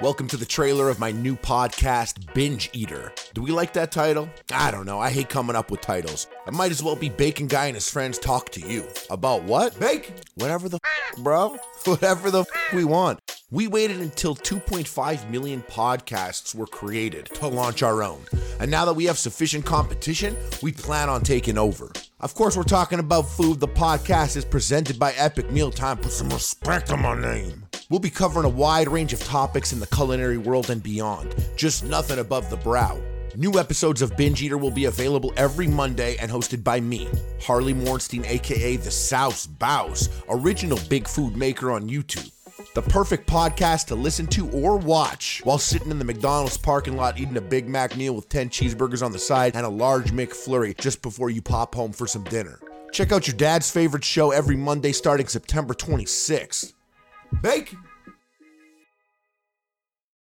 Welcome to the trailer of my new podcast, Binge Eater. Do we like that title? I don't know. I hate coming up with titles. I might as well be Bacon Guy and his friends talk to you. About what? Bacon? Whatever the f, bro. Whatever the f we want. We waited until 2.5 million podcasts were created to launch our own. And now that we have sufficient competition, we plan on taking over. Of course, we're talking about food. The podcast is presented by Epic Meal Time. Put some respect on my name. We'll be covering a wide range of topics in the culinary world and beyond, just nothing above the brow. New episodes of Binge Eater will be available every Monday and hosted by me, Harley Morenstein, aka the Sauce Boss, original big food maker on YouTube. The perfect podcast to listen to or watch while sitting in the McDonald's parking lot eating a Big Mac meal with 10 cheeseburgers on the side and a large McFlurry just before you pop home for some dinner. Check out your dad's favorite show every Monday starting September 26th. Bacon!